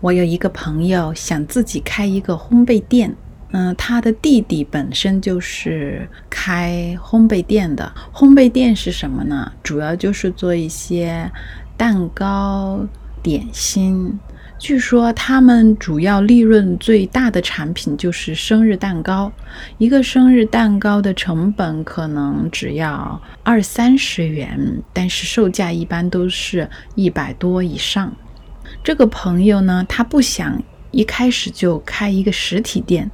我有一个朋友想自己开一个烘焙店，嗯，他的弟弟本身就是开烘焙店的。烘焙店是什么呢？主要就是做一些蛋糕、点心。据说他们主要利润最大的产品就是生日蛋糕，一个生日蛋糕的成本可能只要二三十元，但是售价一般都是一百多以上。这个朋友呢，他不想一开始就开一个实体店，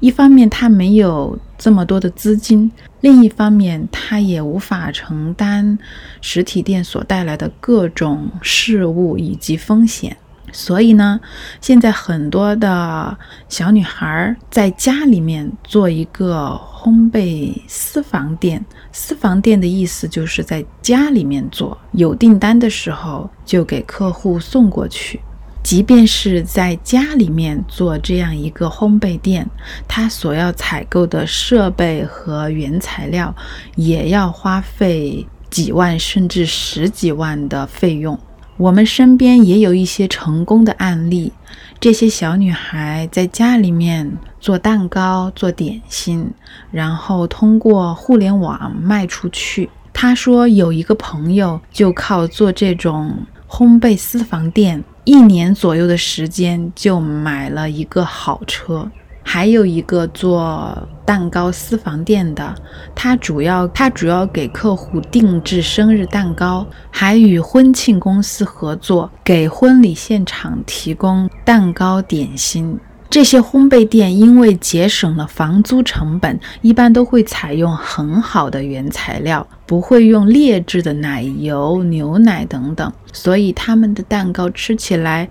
一方面他没有这么多的资金，另一方面他也无法承担实体店所带来的各种事物以及风险。所以呢，现在很多的小女孩在家里面做一个烘焙私房店。私房店的意思就是在家里面做，有订单的时候就给客户送过去。即便是在家里面做这样一个烘焙店，它所要采购的设备和原材料也要花费几万甚至十几万的费用。我们身边也有一些成功的案例，这些小女孩在家里面做蛋糕、做点心，然后通过互联网卖出去。她说有一个朋友就靠做这种烘焙私房店，一年左右的时间就买了一个好车。还有一个做蛋糕私房店的，他主要他主要给客户定制生日蛋糕，还与婚庆公司合作，给婚礼现场提供蛋糕点心。这些烘焙店因为节省了房租成本，一般都会采用很好的原材料，不会用劣质的奶油、牛奶等等，所以他们的蛋糕吃起来。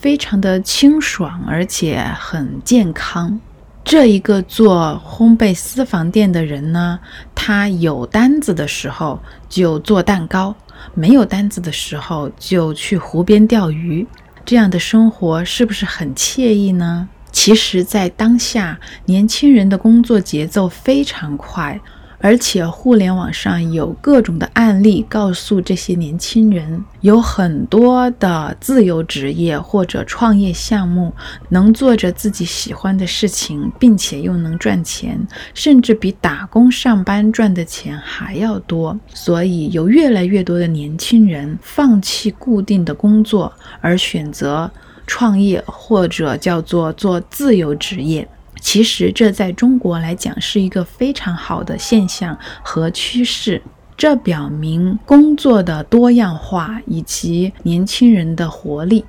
非常的清爽，而且很健康。这一个做烘焙私房店的人呢，他有单子的时候就做蛋糕，没有单子的时候就去湖边钓鱼。这样的生活是不是很惬意呢？其实，在当下，年轻人的工作节奏非常快。而且互联网上有各种的案例，告诉这些年轻人，有很多的自由职业或者创业项目，能做着自己喜欢的事情，并且又能赚钱，甚至比打工上班赚的钱还要多。所以有越来越多的年轻人放弃固定的工作，而选择创业或者叫做做自由职业。其实这在中国来讲是一个非常好的现象和趋势，这表明工作的多样化以及年轻人的活力。